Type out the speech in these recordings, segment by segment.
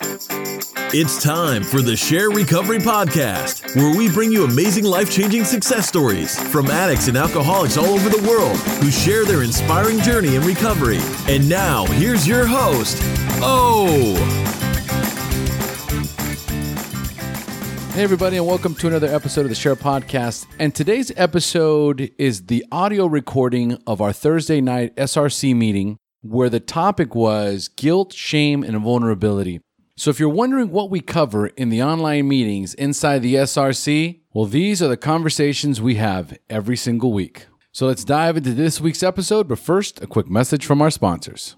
It's time for the SHAIR Recovery Podcast, where we bring you amazing life changing success stories from addicts and alcoholics all over the world who share their inspiring journey in recovery. And now, here's your host, Oh! Hey, everybody, and welcome to another episode of the SHAIR Podcast. And today's episode is the audio recording of our Thursday night SRC meeting, where the topic was guilt, shame, and vulnerability. So, if you're wondering what we cover in the online meetings inside the SRC, well, these are the conversations we have every single week. So, let's dive into this week's episode, but first, a quick message from our sponsors.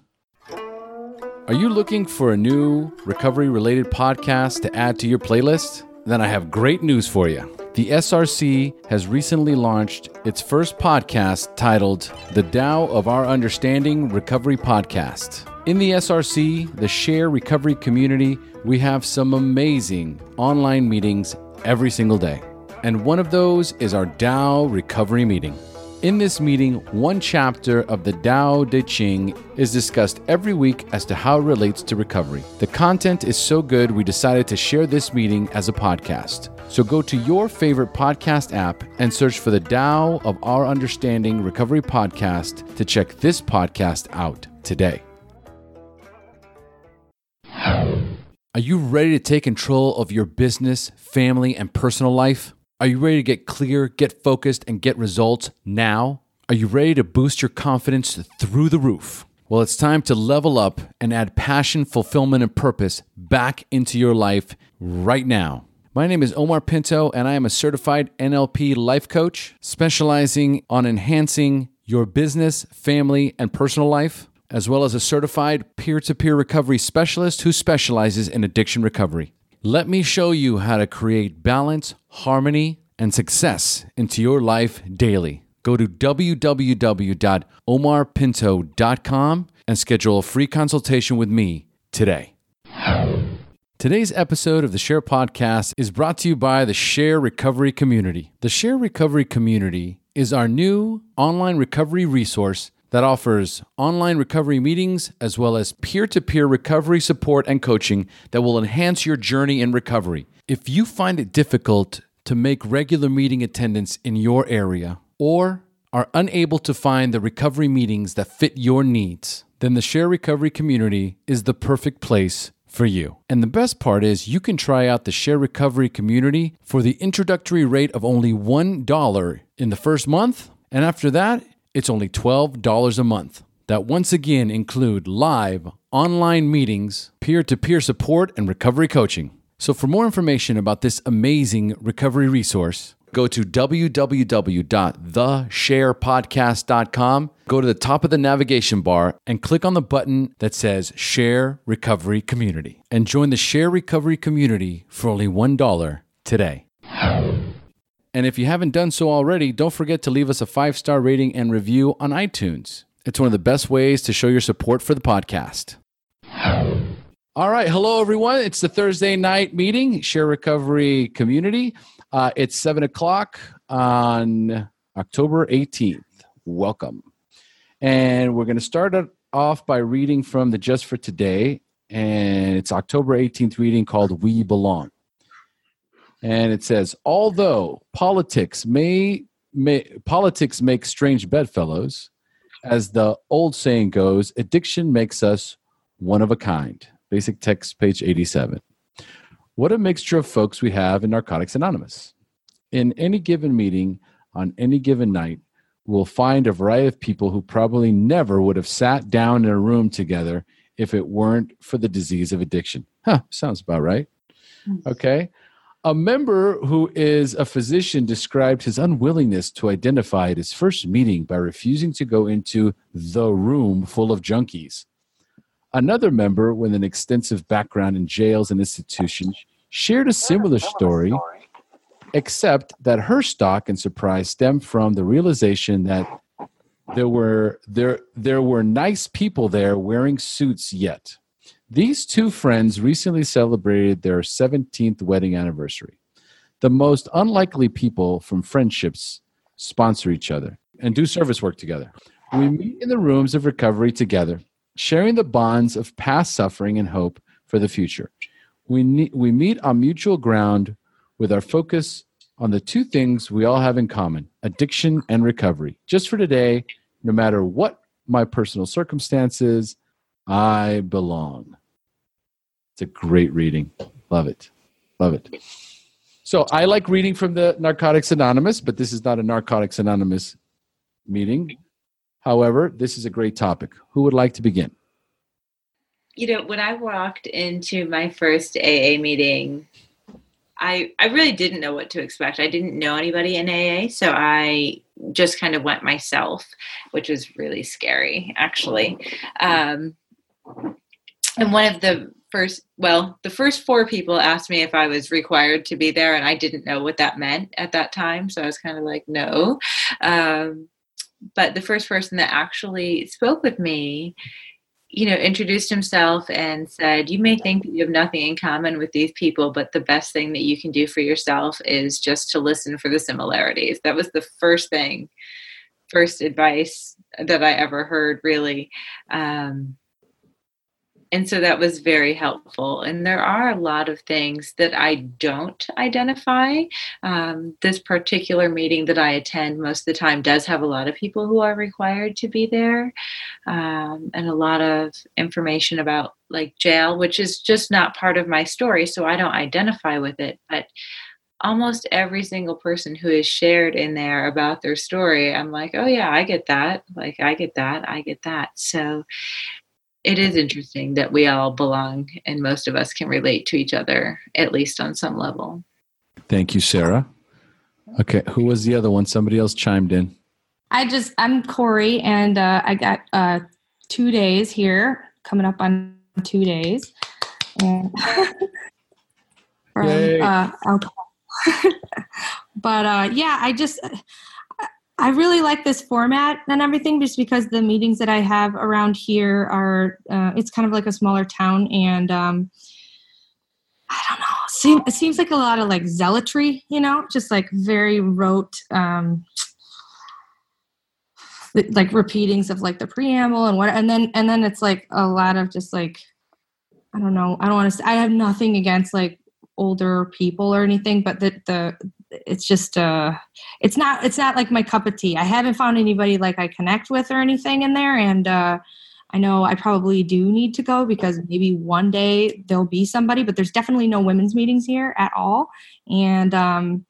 Are you looking for a new recovery related podcast to add to your playlist? Then I have great news for you. The SRC has recently launched its first podcast titled The Tao of Our Understanding Recovery Podcast. In the SRC, the SHAIR Recovery community, we have some amazing online meetings every single day. And one of those is our Tao Recovery Meeting. In this meeting, one chapter of the Tao Te Ching is discussed every week as to how it relates to recovery. The content is so good, we decided to share this meeting as a podcast. So go to your favorite podcast app and search for the Tao of Our Understanding Recovery Podcast to check this podcast out today. Are you ready to take control of your business, family, and personal life? Are you ready to get clear, get focused, and get results now? Are you ready to boost your confidence through the roof? Well, it's time to level up and add passion, fulfillment, and purpose back into your life right now. My name is Omar Pinto, and I am a certified NLP life coach specializing on enhancing your business, family, and personal life as well as a certified peer to peer recovery specialist who specializes in addiction recovery. Let me show you how to create balance, harmony, and success into your life daily. Go to www.omarpinto.com and schedule a free consultation with me today. Today's episode of the SHAIR Podcast is brought to you by the SHAIR Recovery Community. The SHAIR Recovery Community is our new online recovery resource that offers online recovery meetings as well as peer to peer recovery support and coaching that will enhance your journey in recovery. If you find it difficult to make regular meeting attendance in your area or are unable to find the recovery meetings that fit your needs, then the SHAIR Recovery community is the perfect place for you. And the best part is you can try out the SHAIR Recovery community for the introductory rate of only $1 in the first month. And after that, it's only $12 a month. That once again include live online meetings, peer to peer support, and recovery coaching. So, for more information about this amazing recovery resource, go to www.theshairpodcast.com, go to the top of the navigation bar, and click on the button that says SHAIR Recovery Community. And join the SHAIR Recovery Community for only $1 today. And if you haven't done so already, don't forget to leave us a five star rating and review on iTunes. It's one of the best ways to show your support for the podcast. All right. Hello, everyone. It's the Thursday night meeting, SHAIR Recovery Community. Uh, it's seven o'clock on October 18th. Welcome. And we're going to start off by reading from the Just for Today. And it's October 18th reading called We Belong and it says although politics may, may politics make strange bedfellows as the old saying goes addiction makes us one of a kind. Basic text page 87 what a mixture of folks we have in narcotics anonymous. In any given meeting on any given night we'll find a variety of people who probably never would have sat down in a room together if it weren't for the disease of addiction. Huh sounds about right. Hmm. Okay a member who is a physician described his unwillingness to identify at his first meeting by refusing to go into the room full of junkies. Another member with an extensive background in jails and institutions shared a similar story, except that her shock and surprise stemmed from the realization that there were there there were nice people there wearing suits yet. These two friends recently celebrated their 17th wedding anniversary. The most unlikely people from friendships sponsor each other and do service work together. We meet in the rooms of recovery together, sharing the bonds of past suffering and hope for the future. We, ne- we meet on mutual ground with our focus on the two things we all have in common addiction and recovery. Just for today, no matter what my personal circumstances, I belong. It's a great reading. Love it. Love it. So I like reading from the Narcotics Anonymous, but this is not a Narcotics Anonymous meeting. However, this is a great topic. Who would like to begin? You know, when I walked into my first AA meeting, I I really didn't know what to expect. I didn't know anybody in AA, so I just kind of went myself, which was really scary, actually. Um, and one of the first, well, the first four people asked me if I was required to be there, and I didn't know what that meant at that time, so I was kind of like, no. Um, but the first person that actually spoke with me you know, introduced himself and said, You may think that you have nothing in common with these people, but the best thing that you can do for yourself is just to listen for the similarities. That was the first thing, first advice that I ever heard, really. Um, and so that was very helpful. And there are a lot of things that i don't identify. Um, this particular meeting that i attend most of the time does have a lot of people who are required to be there um, and a lot of information about like jail which is just not part of my story so i don't identify with it. But almost every single person who is shared in there about their story i'm like oh yeah i get that. Like i get that. I get that. So it is interesting that we all belong and most of us can relate to each other at least on some level. Thank you sarah. Okay who was the other one? Somebody else chimed in. I just i'm corey and uh, i got uh, two days here coming up on two days. And from, uh, but uh, yeah i just I really like this format and everything just because the meetings that I have around here are, uh, it's kind of like a smaller town and um, I don't know, seem, it seems like a lot of like zealotry, you know, just like very rote, um, like repeatings of like the preamble and what, and then, and then it's like a lot of just like, I don't know, I don't want to, I have nothing against like older people or anything, but the, the, it's just uh it's not it's not like my cup of tea. I haven't found anybody like i connect with or anything in there and uh i know i probably do need to go because maybe one day there'll be somebody but there's definitely no women's meetings here at all. And um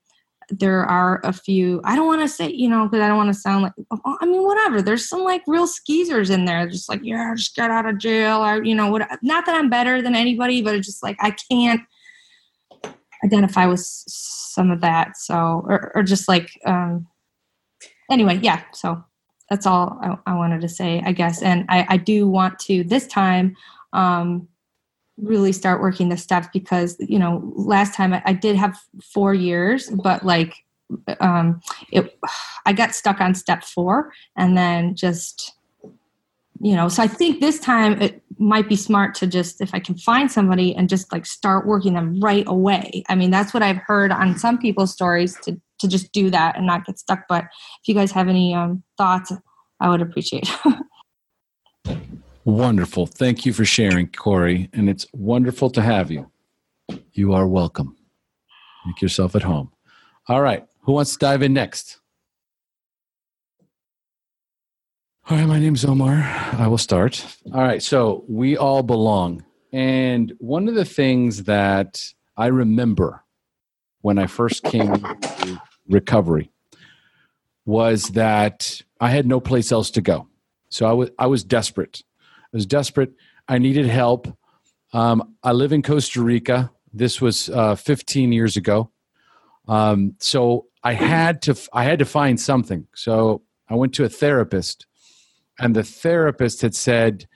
there are a few i don't want to say you know because i don't want to sound like oh, i mean whatever. There's some like real skeezers in there. Just like yeah I just got out of jail or you know what not that i'm better than anybody but it's just like i can't identify with some of that. So, or, or just like, um, anyway, yeah. So that's all I, I, wanted to say, I guess. And I, I do want to this time um, really start working the steps because you know last time I, I did have four years, but like um, it, I got stuck on step four, and then just you know so i think this time it might be smart to just if i can find somebody and just like start working them right away. I mean that's what i've heard on some people's stories to to just do that and not get stuck but if you guys have any um, thoughts i would appreciate wonderful. Thank you for sharing corey and it's wonderful to have you. You are welcome. Make yourself at home. All right. Who wants to dive in next All right, my name's Omar. I will start. All right, so we all belong. And one of the things that I remember when I first came to recovery was that I had no place else to go. So I was I was desperate. I was desperate. I needed help. Um, I live in Costa Rica. This was uh, 15 years ago. Um, so I had to I had to find something. So I went to a therapist and the therapist had said,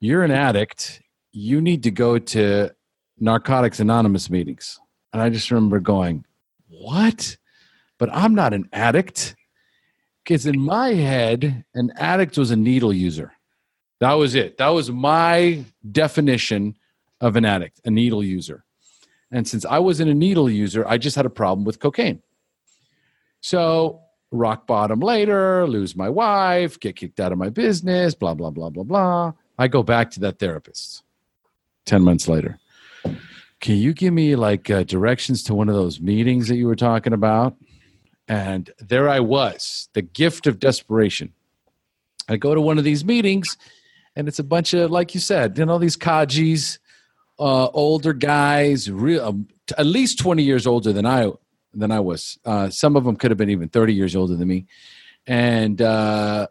You're an addict. You need to go to Narcotics Anonymous meetings. And I just remember going, What? But I'm not an addict. Because in my head, an addict was a needle user. That was it. That was my definition of an addict, a needle user. And since I wasn't a needle user, I just had a problem with cocaine. So rock bottom later, lose my wife, get kicked out of my business, blah, blah, blah, blah, blah. I go back to that therapist. 10 months later. Can you give me like uh, directions to one of those meetings that you were talking about? And there I was, the gift of desperation. I go to one of these meetings, and it's a bunch of, like you said, you know, these kajis, uh, older guys, real, um, t- at least 20 years older than I than I was. Uh, some of them could have been even 30 years older than me. And uh,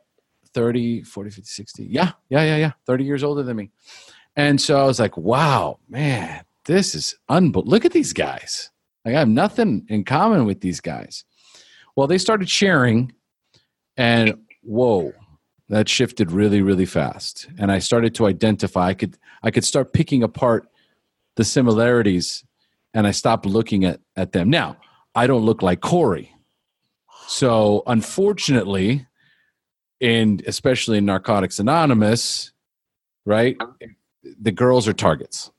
30, 40, 50, 60. Yeah, yeah, yeah, yeah. 30 years older than me. And so I was like, wow, man, this is unbelievable. Look at these guys. Like, I have nothing in common with these guys. Well, they started sharing, and whoa, that shifted really, really fast. And I started to identify. I could, I could start picking apart the similarities, and I stopped looking at at them. Now, I don't look like Corey, so unfortunately, and especially in Narcotics Anonymous, right? The girls are targets,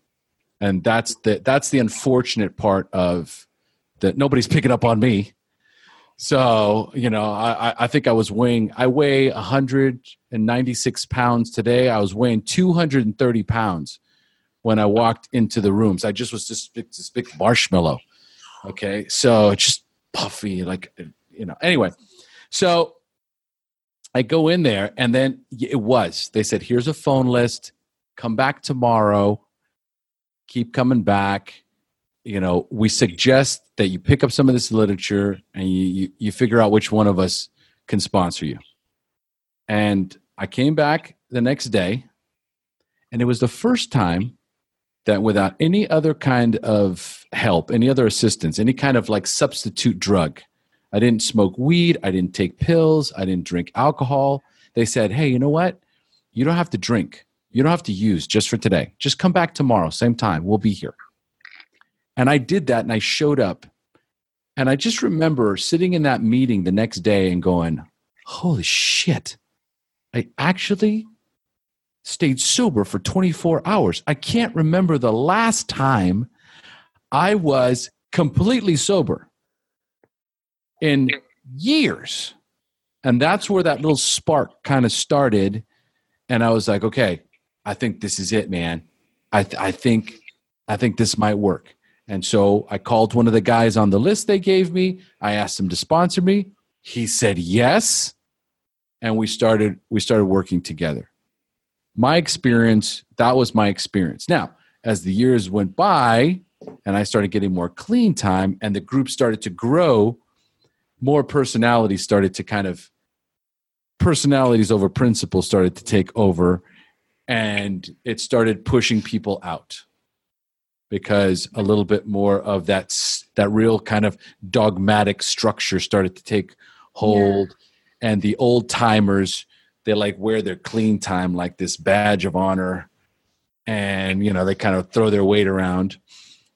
and that's the that's the unfortunate part of that. Nobody's picking up on me. So you know, I I think I was weighing. I weigh 196 pounds today. I was weighing 230 pounds when I walked into the rooms. I just was just this big marshmallow. Okay, so it's just puffy, like you know. Anyway, so I go in there, and then it was. They said, "Here's a phone list. Come back tomorrow. Keep coming back." You know, we suggest that you pick up some of this literature and you, you, you figure out which one of us can sponsor you. And I came back the next day, and it was the first time that without any other kind of help, any other assistance, any kind of like substitute drug, I didn't smoke weed, I didn't take pills, I didn't drink alcohol. They said, hey, you know what? You don't have to drink, you don't have to use just for today. Just come back tomorrow, same time, we'll be here. And I did that and I showed up. And I just remember sitting in that meeting the next day and going, holy shit, I actually stayed sober for 24 hours. I can't remember the last time I was completely sober in years. And that's where that little spark kind of started. And I was like, okay, I think this is it, man. I, th- I think I think this might work. And so I called one of the guys on the list they gave me. I asked him to sponsor me. He said yes. And we started we started working together my experience, that was my experience. Now, as the years went by and I started getting more clean time and the group started to grow, more personalities started to kind of personalities over principles started to take over and it started pushing people out because a little bit more of that that real kind of dogmatic structure started to take hold yeah. and the old timers they like wear their clean time like this badge of honor and you know they kind of throw their weight around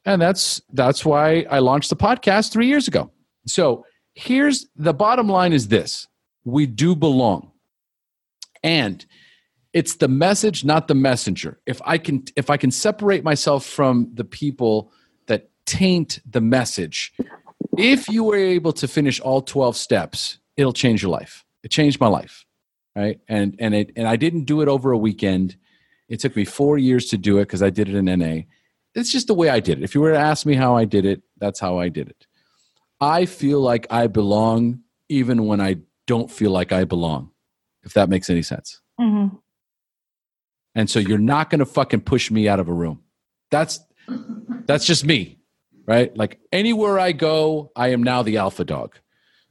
and that's that's why i launched the podcast three years ago so here's the bottom line is this we do belong and it's the message not the messenger if i can if i can separate myself from the people that taint the message if you were able to finish all 12 steps it'll change your life it changed my life right? And and it and I didn't do it over a weekend. It took me four years to do it because I did it in NA. It's just the way I did it. If you were to ask me how I did it, that's how I did it. I feel like I belong even when I don't feel like I belong. If that makes any sense. Mm-hmm. And so you're not going to fucking push me out of a room. That's that's just me, right? Like anywhere I go, I am now the alpha dog.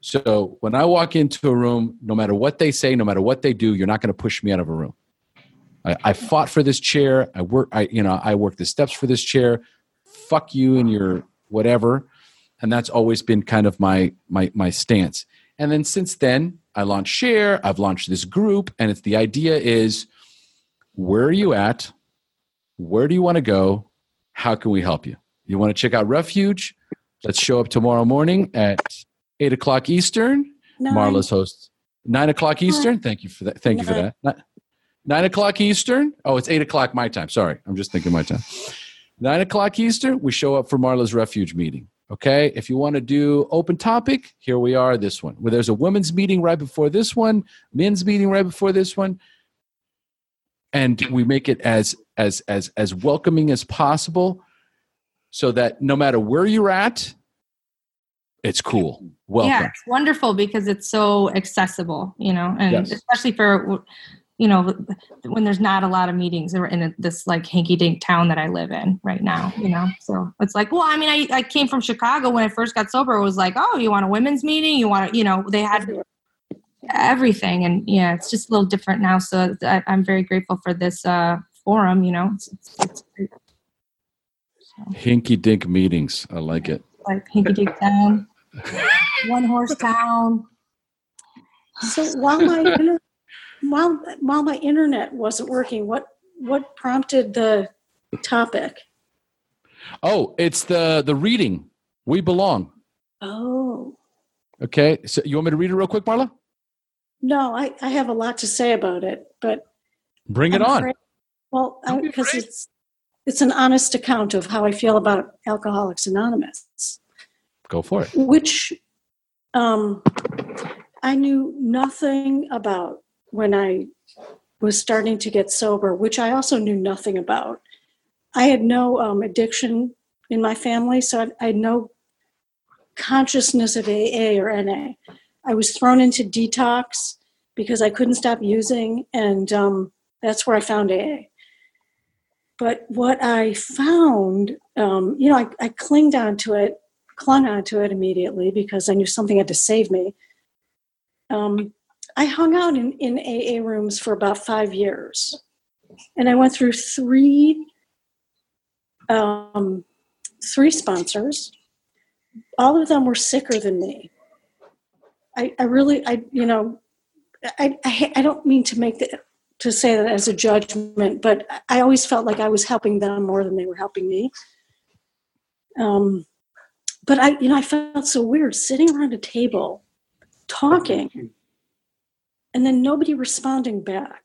So when I walk into a room, no matter what they say, no matter what they do, you're not going to push me out of a room. I, I, fought for this chair. I work. I you know I work the steps for this chair. Fuck you and your whatever, and that's always been kind of my my my stance. And then since then, I launched SHAIR. I've launched this group, and it's the idea is, where are you at? Where do you want to go? How can we help you? You want to check out Refuge? Let's show up tomorrow morning at eight o'clock Eastern. Nine. Marla's host. Nine o'clock Eastern. Thank you for that. Thank Nine. you for that. Nine o'clock Eastern. Oh, it's eight o'clock my time. Sorry, I'm just thinking my time. Nine o'clock Eastern. We show up for Marla's refuge meeting. Okay. If you want to do open topic, here we are. This one where there's a women's meeting right before this one, men's meeting right before this one, and we make it as as as as welcoming as possible so that no matter where you're at it's cool welcome Yeah, it's wonderful because it's so accessible, you know, and Yes. especially for you know when there's not a lot of meetings in a, this like hanky dink town that I live in right now, you know. So it's like, well, I mean, I, I came from Chicago when I first got sober. It was like, oh, you want a women's meeting? You want to, you know, they had everything, and yeah, it's just a little different now. So I, I'm very grateful for this uh, forum. You know, it's, it's, it's great. hinky dink meetings i like it like hanky dink town, one horse town. So while my inter- while while my internet wasn't working, what what prompted the topic? oh it's the the reading. We belong. Oh. Okay so you want me to read it real quick marla? No, I, I have a lot to say about it, but bring it I'm on. afraid- well, because it's it's an honest account of how I feel about Alcoholics Anonymous, go for it. Which um, I knew nothing about when I was starting to get sober, which I also knew nothing about. I had no um, addiction in my family, so I, I had no consciousness of AA or NA. I was thrown into detox because I couldn't stop using, and um, that's where I found AA. But what I found, um, you know, I, I clinged onto it, clung onto it immediately because I knew something had to save me. Um, I hung out in, in AA rooms for about five years, and I went through three um, three sponsors. All of them were sicker than me. I, I really, I you know, I, I I don't mean to make the, to say that as a judgment, but I always felt like I was helping them more than they were helping me. Um, but I, you know, I felt so weird sitting around a table, talking, and then nobody responding back.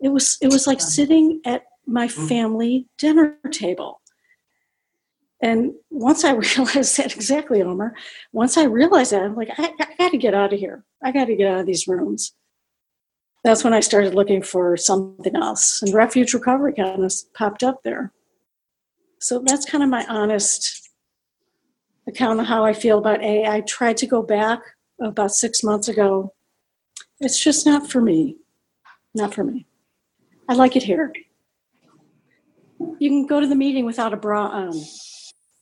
It was it was like sitting at my mm. family dinner table. And once I realized that exactly, Omar, once I realized that, I'm like, I, I got to get out of here. I got to get out of these rooms. That's when I started looking for something else, and refuge recovery kind of popped up there. So that's kind of my honest account of how I feel about A. I tried to go back about six months ago. It's just not for me. Not for me. I like it here. You can go to the meeting without a bra on.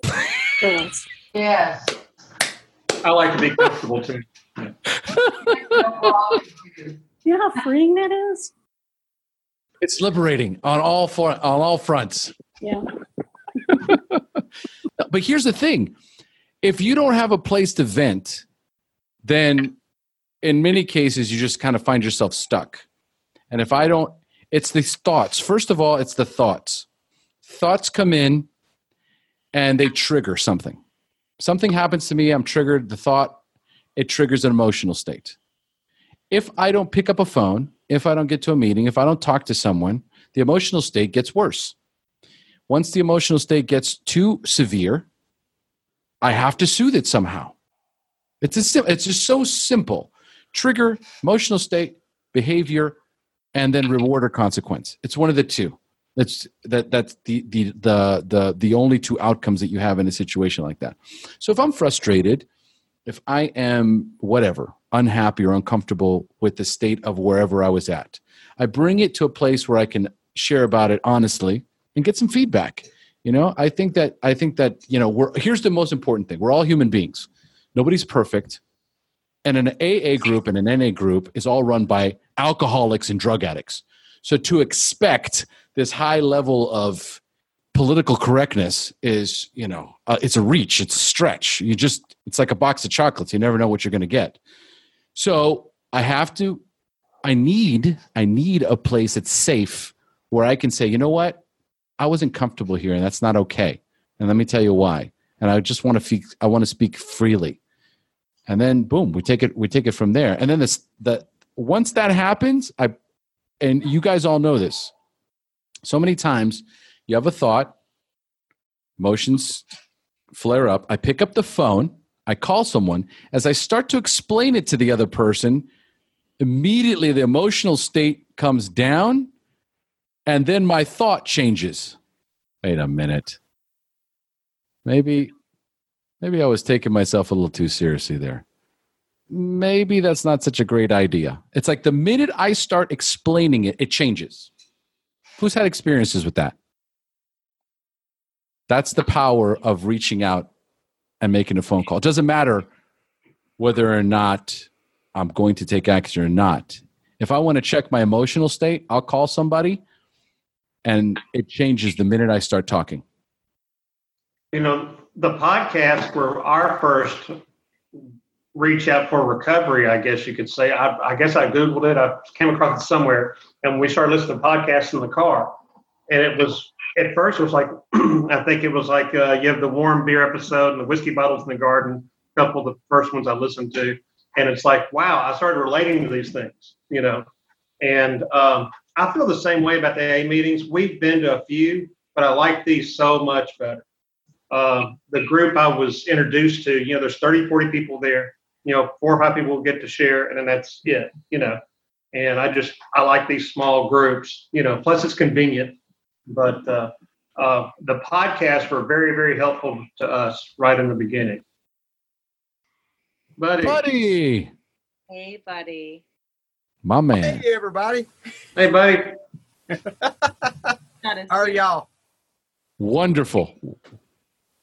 Girls. Yes. I like to be comfortable too. You know how freeing that is? it's liberating on all for on all fronts Yeah. but here's the thing if you don't have a place to vent then in many cases you just kind of find yourself stuck. And if i don't it's these thoughts. First of all it's the thoughts. Thoughts come in and they trigger something. Something happens to me i'm triggered the thought it triggers an emotional state. If i don't pick up a phone if i don't get to a meeting if i don't talk to someone the emotional state gets worse. Once the emotional state gets too severe i have to soothe it somehow. It's a, it's just so simple trigger emotional state behavior and then reward or consequence. It's one of the two. That's that that's the the the the the only two outcomes that you have in a situation like that. So if i'm frustrated if i am whatever unhappy or uncomfortable with the state of wherever i was at i bring it to a place where i can share about it honestly and get some feedback. You know i think that i think that you know we're here's the most important thing. We're all human beings. Nobody's perfect and an aa group and an na group is all run by alcoholics and drug addicts. So to expect this high level of political correctness is you know uh, it's a reach it's a stretch. You just it's like a box of chocolates. You never know what you're going to get. So i have to i need i need a place that's safe where i can say you know what? I wasn't comfortable here and that's not okay. And let me tell you why. And i just want to speak i want to speak freely and then boom we take it we take it from there and then this the once that happens i and you guys all know this so many times you have a thought emotions flare up i pick up the phone i call someone as i start to explain it to the other person immediately the emotional state comes down and then my thought changes. Wait a minute. Maybe maybe I was taking myself a little too seriously there. Maybe that's not such a great idea. It's like the minute I start explaining it, it changes. Who's had experiences with that? That's the power of reaching out and making a phone call. It doesn't matter whether or not I'm going to take action or not. If I want to check my emotional state, I'll call somebody and it changes the minute I start talking. You know, the podcasts were our first reach out for recovery, I guess you could say. I, I guess I Googled it, I came across it somewhere, and we started listening to podcasts in the car. And it was, at first, it was like, I think it was like uh, you have the warm beer episode and the whiskey bottles in the garden, a couple of the first ones I listened to. And it's like, wow, I started relating to these things, you know. And um, I feel the same way about the AA meetings. We've been to a few, but I like these so much better. Um, the group I was introduced to, you know, there's 30, 40 people there. You know, four or five people will get to share, and then that's it, you know. And I just, I like these small groups, you know, plus it's convenient. But uh, uh, the podcasts were very, very helpful to us right in the beginning. Buddy. Buddy, Hey, buddy. my man. Hey, everybody. Hey, buddy. How are y'all? Wonderful.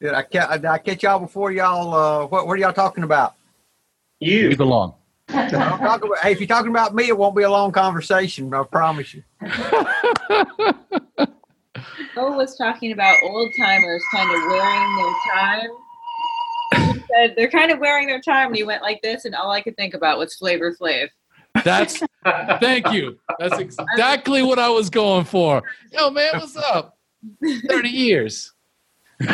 Did I, ca- did I catch y'all before y'all? Uh, what, what are y'all talking about? We You. belong. I'm talking about, hey, if you're talking about me, it won't be a long conversation. I promise you. Bo was talking about old timers kind of wearing their time. He said they're kind of wearing their time, and he went like this, and all I could think about was Flavor Flav. That's thank you. That's exactly what I was going for. Yo, man, what's up? 30 years.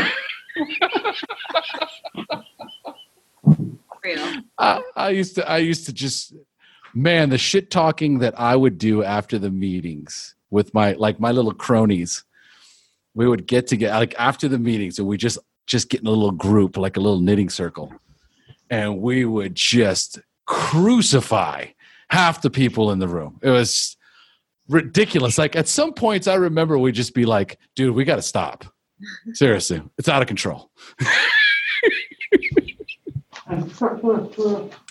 I, I used to I used to just man, the shit talking that I would do after the meetings with my like my little cronies. We would get together like after the meetings and we just just get in a little group, like a little knitting circle. And we would just crucify half the people in the room. It was ridiculous. Like at some points I remember we'd just be like, dude, we gotta stop. Seriously, it's out of control.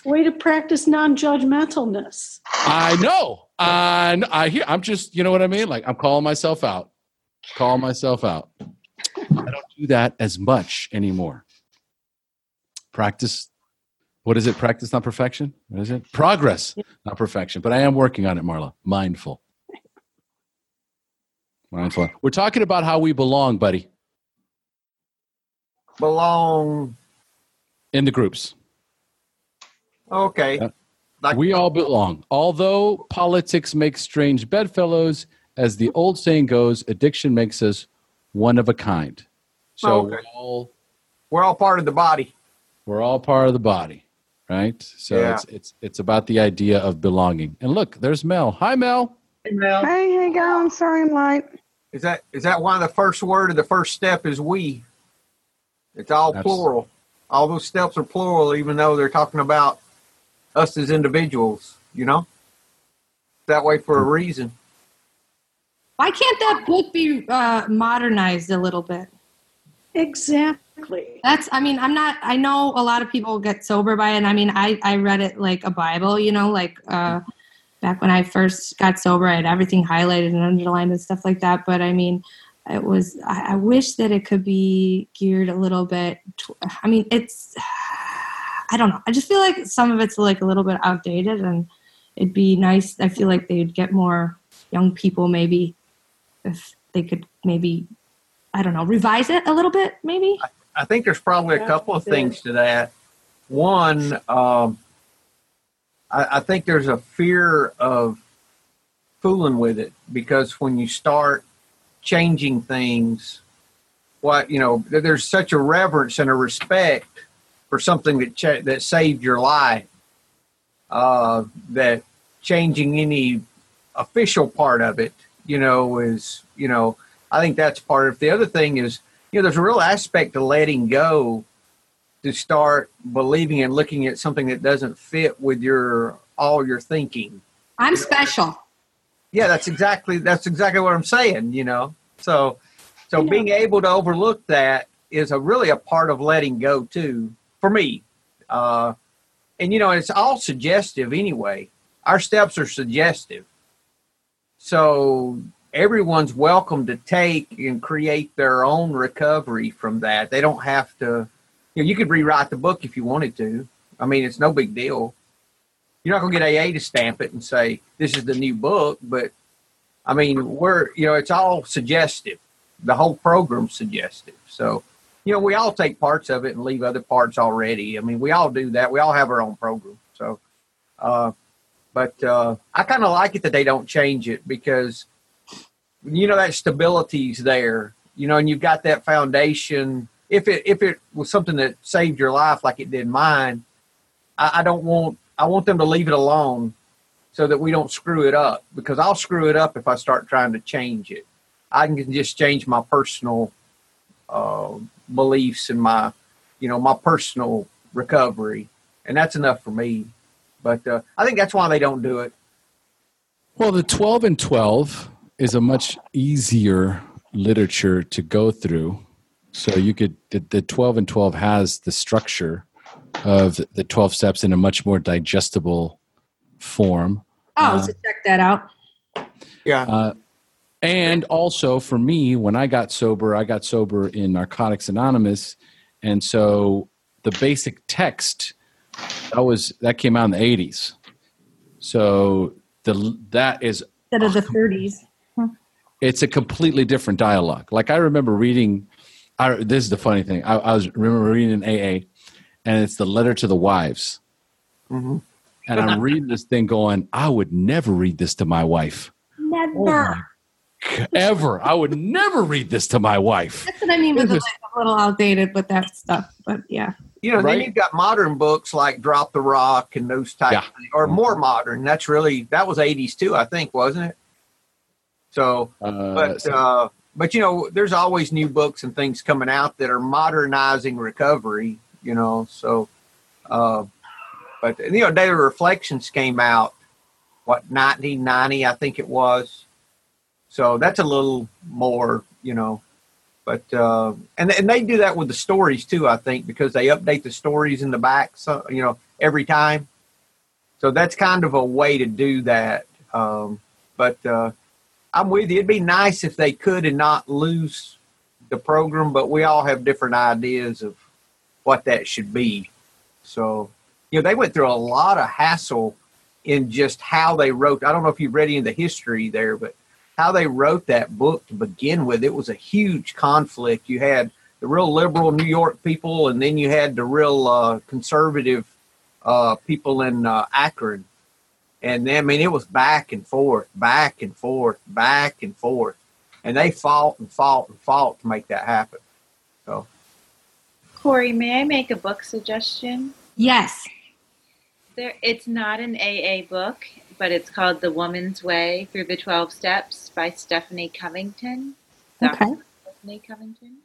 Way to practice non-judgmentalness. I know. I I hear. I'm just. You know what I mean? Like I'm calling myself out. Call myself out. I don't do that as much anymore. Practice. What is it? Practice, not perfection. What is it? Progress, not perfection. But I am working on it, Marla. Mindful. Mindful. We're talking about how we belong, buddy, Belong. in the groups. Okay. Yeah. Like, we all belong. Although politics makes strange bedfellows, as the old saying goes, addiction makes us one of a kind. So Okay. we're all we're all part of the body. we're all part of the body, right? So Yeah. it's it's it's about the idea of belonging. And look, there's Mel. Hi, Mel. Hey, Mel. hey, going? Sorry I'm late. Is that is that why the first word of the first step is we? It's all That's- plural. All those steps are plural, even though they're talking about us as individuals. You know, that way for a reason. Why can't that book be uh, modernized a little bit? Exactly. That's, I mean, I'm not, I know a lot of people get sober by it. And I mean, I, I read it like a Bible, you know, like uh, back when I first got sober, I had everything highlighted and underlined and stuff like that. But I mean, it was, I, I wish that it could be geared a little bit. To, I mean, it's, I don't know. I just feel like some of it's like a little bit outdated and it'd be nice. I feel like they'd get more young people maybe if they could maybe, I don't know, revise it a little bit maybe. I think there's probably a couple of things to that. One, um, I, I think there's a fear of fooling with it because when you start changing things, what you know, there's such a reverence and a respect for something that cha- that saved your life uh, that changing any official part of it, you know, is you know, I think that's part of it. The other thing is you know, there's a real aspect to letting go to start believing and looking at something that doesn't fit with your all your thinking. I'm special. Yeah, that's exactly that's exactly what I'm saying. You know, so so being able to overlook that is a really a part of letting go too for me. Uh, and you know, it's all suggestive anyway. Our steps are suggestive, so everyone's welcome to take and create their own recovery from that. They don't have to. You know, you could rewrite the book if you wanted to. I mean, it's no big deal. You're not going to get AA to stamp it and say this is the new book, but I mean, we're you know, it's all suggestive. The whole program's suggestive. So, you know, we all take parts of it and leave other parts already. I mean, we all do that. We all have our own program. So, uh, but uh, I kind of like it that they don't change it because you know that stability's there. You know, and you've got that foundation. If it if it was something that saved your life like it did mine, I, I don't want I want them to leave it alone so that we don't screw it up because I'll screw it up if I start trying to change it. I can just change my personal uh, beliefs and my, you know, my personal recovery, and that's enough for me. But uh, I think that's why they don't do it. Well, the 12 and 12 is a much easier literature to go through. So you could, the, the 12 and 12 has the structure of the 12 steps in a much more digestible form. Oh, Uh, so check that out. Yeah. Uh, and also for me, when I got sober, I got sober in Narcotics Anonymous, and so the basic text that was that came out in the eighties. So the that is Instead of the 30s. it's a completely different dialogue. Like I remember reading. I, this is the funny thing. I, I was remember reading an AA, and it's the letter to the wives. Mhm. And I'm reading this thing, going, I would never read this to my wife. Never. Ever. I would never read this to my wife. That's what I mean with the, like, a little outdated with that stuff. But yeah. You know, then you've got modern books like Drop the Rock and those type, Yeah. of things, or more modern. That's really that was '80s too, I think, wasn't it? So, Uh, but so- uh, but you know, there's always new books and things coming out that are modernizing recovery. You know, so, uh, but you know, Daily Reflections came out what 1990, I think it was. So that's a little more, you know, but uh, and and they do that with the stories too. I think because they update the stories in the back, so you know, every time. So that's kind of a way to do that. Um, but uh, I'm with you. It'd be nice if they could and not lose the program, but we all have different ideas of what that should be. So, you know, they went through a lot of hassle in just how they wrote. I don't know if you've read any of the history there, but how they wrote that book to begin with, it was a huge conflict. You had the real liberal New York people, and then you had the real uh, conservative uh, people in uh, Akron. And then, I mean, it was back and forth, back and forth, back and forth. And they fought and fought and fought to make that happen. So, Corey, may I make a book suggestion? Yes. There, it's not an AA book, but it's called The Woman's Way Through the 12 Steps by Stephanie Covington. Okay. Dr. Stephanie Covington.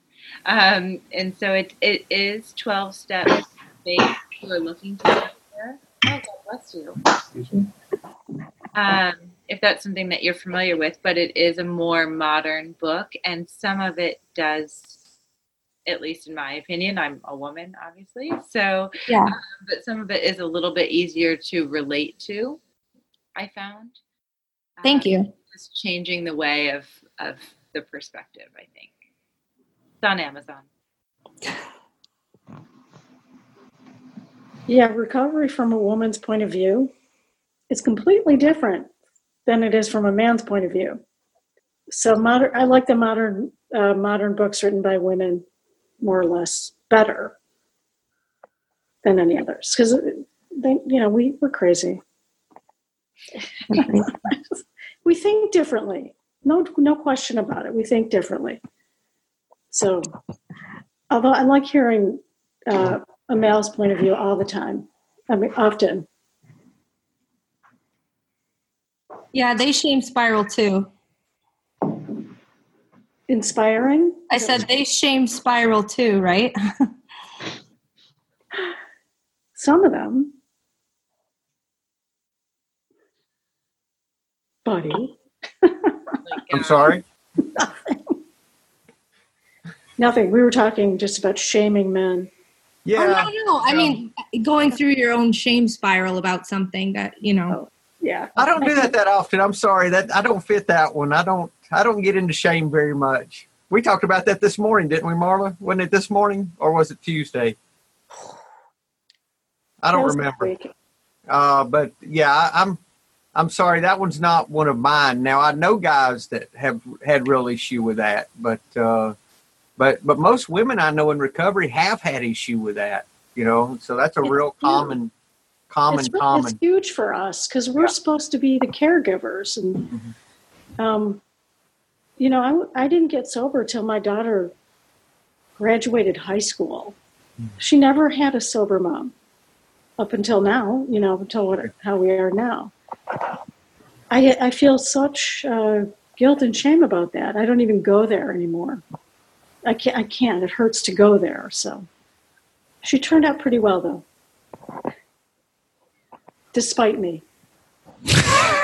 Um, and so it, it is 12 steps based who are looking to get there. Oh, God bless you. Um, if that's something that you're familiar with, but it is a more modern book, and some of it does, at least in my opinion, I'm a woman, obviously, so Yeah. but some of it is a little bit easier to relate to. I found. Thank Um, you. Just changing the way of of the perspective. I think it's on Amazon. Yeah, recovery from a woman's point of view is completely different than it is from a man's point of view. So modern, I like the modern uh, modern books written by women more or less better than any others because they, you know, we we're crazy. we think differently. No, no question about it. We think differently. So, although I like hearing uh, a male's point of view all the time. I mean, often. Yeah, they shame spiral too. Inspiring. I said they shame spiral too, right? Some of them. Buddy. I'm sorry. Nothing. We were talking just about shaming men. Yeah. Oh, no, no. I mean, going through your own shame spiral about something that, you know. Oh, yeah. I don't do that that often. I'm sorry that I don't fit that one. I don't. I don't get into shame very much. We talked about that this morning, didn't we, Marla? Wasn't it this morning or was it Tuesday? I don't remember. Uh, but yeah, I, I'm. I'm sorry. That one's not one of mine. Now I know guys that have had real issue with that, but uh, but but most women I know in recovery have had issue with that. You know, so that's a It's real huge. common, common, it's, common. it's huge for us because we're supposed to be the caregivers and um, you know I didn't get sober till my daughter graduated high school. She never had a sober mom up until now you know until what, how we are now. I, I feel such uh, guilt and shame about that. I don't even go there anymore. I can't i can't. It hurts to go there so. She turned out pretty well though. Despite me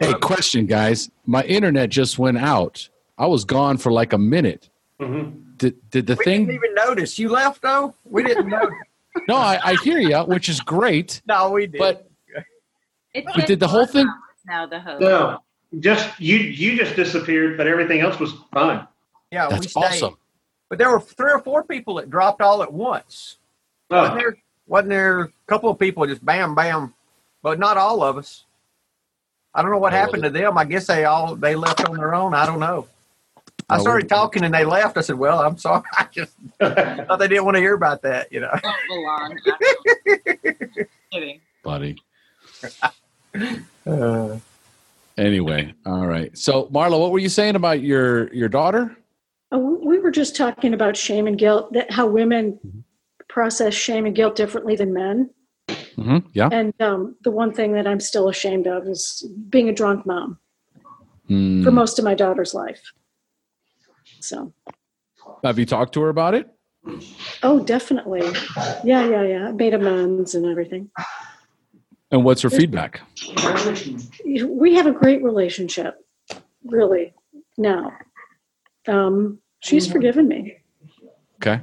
Hey, question, guys. My internet just went out. I was gone for like a minute. Mhm. Did did the we thing? didn't even notice you left though. We didn't know. No, I, I hear you, which is great. no, we did. But It's But did the whole thing- now the host? No, just you. You just disappeared, but everything else was fine. yeah, we that's stayed. awesome. But there were three or four people that dropped all at once. Wasn't Oh, there? Wasn't there a couple of people just bam, bam, but not all of us. I don't know what happened to them. I guess they all they left on their own. I don't know. I Oh, started talking and they left. I said, "Well, I'm sorry. I just thought they didn't want to hear about that." You know. Don't belong. Kidding. buddy. Uh, Anyway, all right. So, Marla, what were you saying about your your daughter? Oh, we were just talking about shame and guilt, that how women process shame and guilt differently than men. Hmm Yeah. And um, the one thing that I'm still ashamed of is being a drunk mom Hmm. for most of my daughter's life. So, Have you talked to her about it? oh, definitely. Yeah, yeah, yeah. I made amends and everything. And what's her feedback? We have a great relationship, really, now. Um, she's forgiven me. Okay.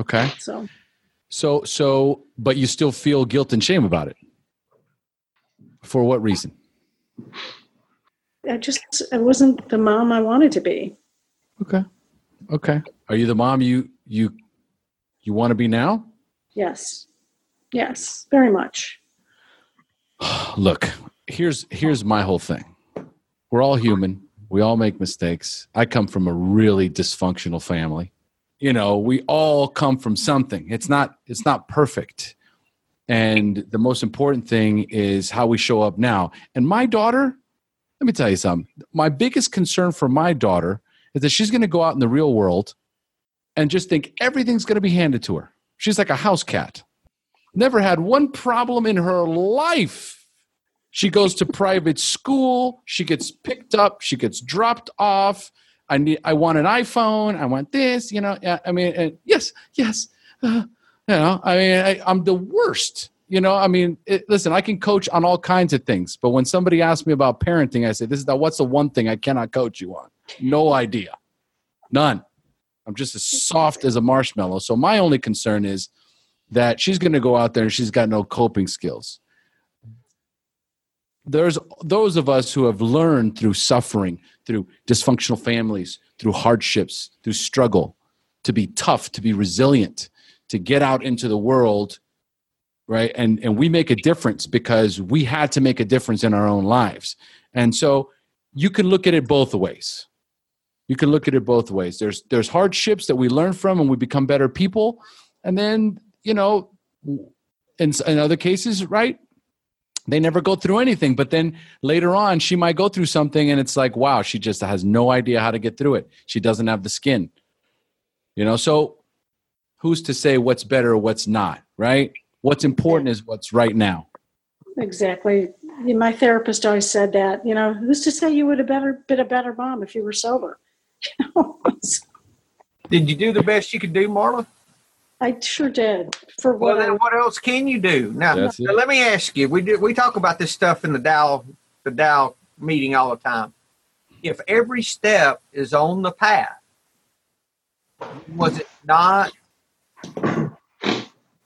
Okay. So, So, so, but you still feel guilt and shame about it. For what reason? I just, I wasn't the mom I wanted to be. Okay. Okay. Are you the mom you you you want to be now? Yes. Yes, very much. Look, here's here's my whole thing. We're all human. We all make mistakes. I come from a really dysfunctional family. You know, we all come from something. It's not it's not perfect. And the most important thing is how we show up now. And my daughter, let me tell you something. My biggest concern for my daughter is that she's going to go out in the real world and just think everything's going to be handed to her. She's like a house cat. Never had one problem in her life. She goes to private school. She gets picked up. She gets dropped off. I need. I want an iPhone. I want this. You know. I mean, yes, yes. Uh, you know. I mean, I, I'm the worst. You know. I mean, it, listen. I can coach on all kinds of things, but when somebody asks me about parenting, I say, "This is the what's the one thing I cannot coach you on? No idea. None. I'm just as soft as a marshmallow. So my only concern is that she's going to go out there and she's got no coping skills. There's those of us who have learned through suffering, through dysfunctional families, through hardships, through struggle, to be tough, to be resilient, to get out into the world, right? And and we make a difference because we had to make a difference in our own lives. And so you can look at it both ways. You can look at it both ways. There's there's hardships that we learn from and we become better people. And then, you know, in, in other cases, right? They never go through anything. But then later on, she might go through something and it's like, wow, she just has no idea how to get through it. She doesn't have the skin. You know, so who's to say what's better or what's not, right? What's important is what's right now. Exactly. My therapist always said that, you know, who's to say you would have better been a better mom if you were sober? You know? did you do the best you could do, Marla? I sure did. For what? Well, what then what else can you do? Now, now let me ask you. We did we talk about this stuff in the Dow the Dow meeting all the time. If every step is on the path, was it not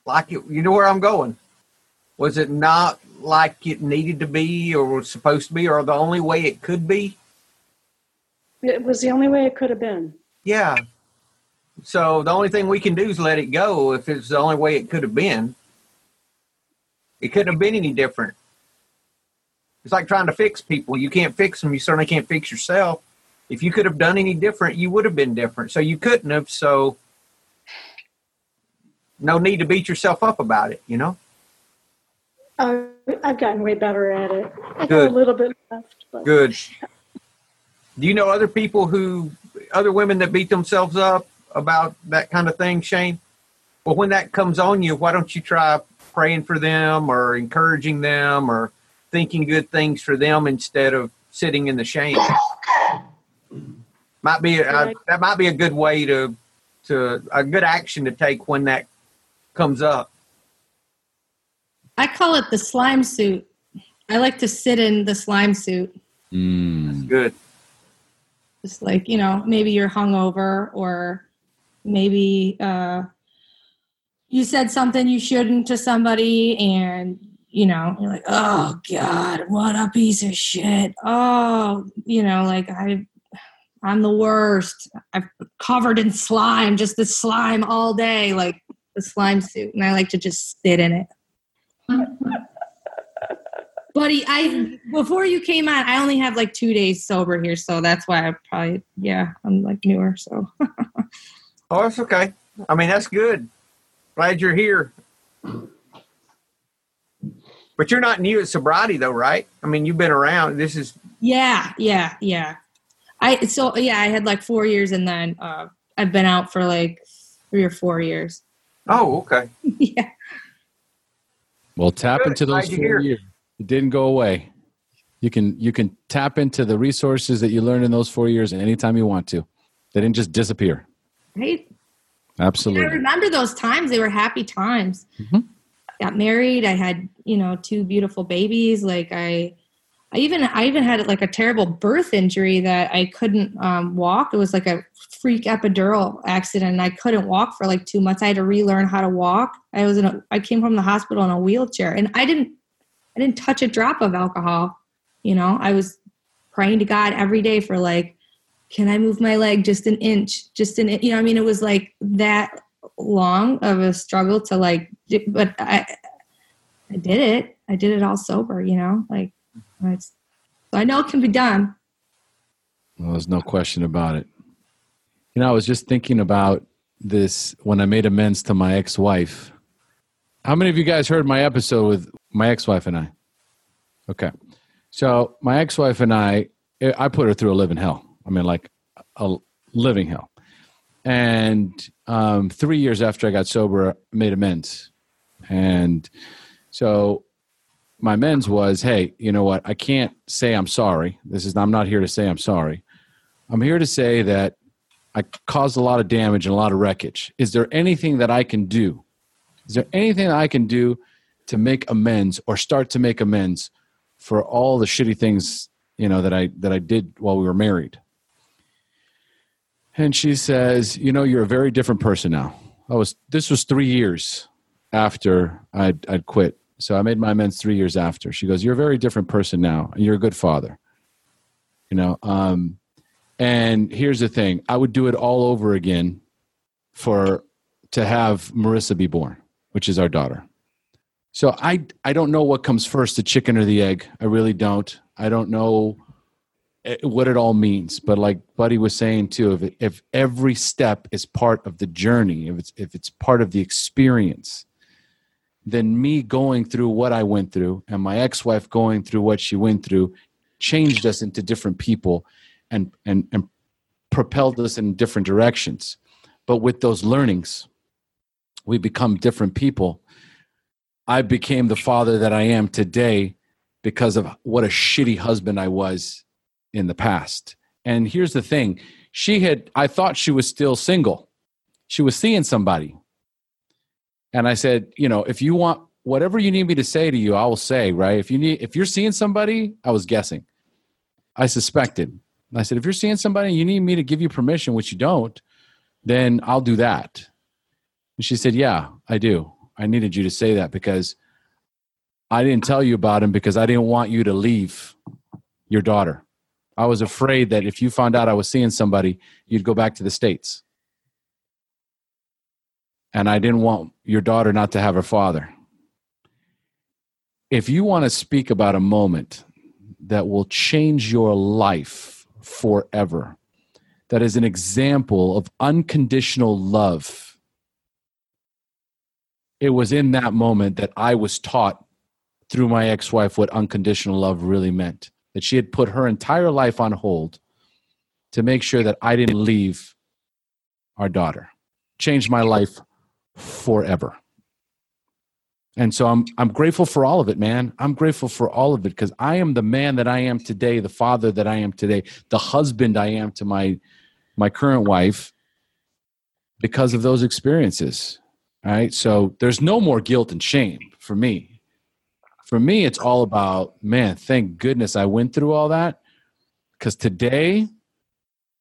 like it? You know where I'm going? Was it not like it needed to be or was supposed to be or the only way it could be? It was the only way it could have been. Yeah. So the only thing we can do is let it go if it's the only way it could have been. It couldn't have been any different. It's like trying to fix people. You can't fix them. You certainly can't fix yourself. If you could have done any different, you would have been different. So you couldn't have. So no need to beat yourself up about it, you know? Uh, I've gotten way better at it. I got Good. a little bit left. But Good. Do you know other people who, other women that beat themselves up about that kind of thing, Shane? Well, when that comes on you, why don't you try praying for them or encouraging them or thinking good things for them instead of sitting in the shame? Might be a, that might be a good way to to a good action to take when that comes up. I call it the slime suit. I like to sit in the slime suit. Mm. Good. Just like, you know, maybe you're hungover or maybe uh, you said something you shouldn't to somebody and, you know, you're like, oh God, what a piece of shit. Oh, you know, like I, I'm the worst. I'm covered in slime, just the slime all day, like the slime suit. And I like to just sit in it. Buddy, I before you came on, I only have like two days sober here, so that's why I probably yeah, I'm like newer. So Oh, that's okay. I mean, that's good. Glad you're here. But you're not new at sobriety, though, right? I mean, you've been around. This is yeah, yeah, yeah. I so yeah, I had like four years, and then uh, I've been out for like three or four years. oh, okay. yeah, Well, tap Good. into those Glad four years. It didn't go away. You can you can tap into the resources that you learned in those four years anytime you want to. They didn't just disappear. Right. Absolutely. I remember those times; they were happy times. Mhm. I got married. I had you know two beautiful babies. Like I, I even I even had like a terrible birth injury that I couldn't um, walk. It was like a freak epidural accident. And I couldn't walk for like two months. I had to relearn how to walk. I was in a, I came from the hospital in a wheelchair, and I didn't I didn't touch a drop of alcohol. You know, I was praying to God every day for like can I move my leg just an inch, just an, you know, I mean, it was like that long of a struggle to like, but I, I did it. I did it all sober, you know, like it's, I know it can be done. Well, there's no question about it. You know, I was just thinking about this when I made amends to my ex-wife. How many of you guys heard my episode with my ex-wife and I? Okay. So my ex-wife and I, eh, I put her through a living hell. I mean, like a living hell. And um, three years after I got sober, I made amends. And so my amends was, hey, you know what? I can't say I'm sorry. This is I'm not here to say I'm sorry. I'm here to say that I caused a lot of damage and a lot of wreckage. Is there anything that I can do? Is there anything I can do to make amends or start to make amends for all the shitty things you know that I that I did while we were married? And she says, "You know, you're a very different person now." I was. This was three years after I'd, I'd quit, so I made my amends three years after. She goes, "You're a very different person now, you're a good father." You know, um, and here's the thing: I would do it all over again for to have Marissa be born, which is our daughter. So I I don't know what comes first, the chicken or the egg. I really don't. I don't know Eh, what it all means. But like Buddy was saying too, if if every step is part of the journey, if it's if it's part of the experience, then me going through what I went through and my ex-wife going through what she went through changed us into different people and and and propelled us in different directions. But with those learnings, we become different people. I became the father that I am today because of what a shitty husband I was in the past. And here's the thing she had, I thought she was still single. She was seeing somebody. And I said, you know, if you want whatever you need me to say to you, I will say, right? If you need, if you're seeing somebody, I was guessing. I suspected. I said, if you're seeing somebody and you need me to give you permission, which you don't, then I'll do that. And she said, Yeah, I do. I needed you to say that because I didn't tell you about him because I didn't want you to leave your daughter. I was afraid that if you found out I was seeing somebody, you'd go back to the States. And I didn't want your daughter not to have her father. If you want to speak about a moment that will change your life forever, that is an example of unconditional love, it was in that moment that I was taught through my ex wife what unconditional love really meant that she had put her entire life on hold to make sure that I didn't leave our daughter. Changed my life forever. And so I'm I'm grateful for all of it, man. I'm grateful for all of it because I am the man that I am today, the father that I am today, the husband I am to my my current wife because of those experiences. All right. So there's no more guilt and shame for me for me, it's all about, man, thank goodness I went through all that. Because today,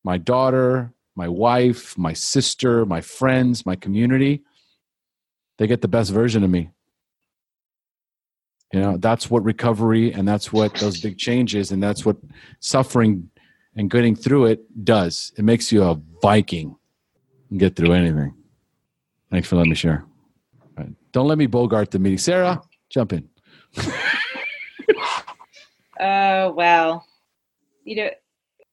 my daughter, my wife, my sister, my friends, my community, they get the best version of me. You know, that's what recovery and that's what those big changes and that's what suffering and getting through it does. It makes you a Viking and get through anything. Thanks for letting me share. Right. Don't let me bogart the meeting. Sarah, jump in. Oh, well, you know,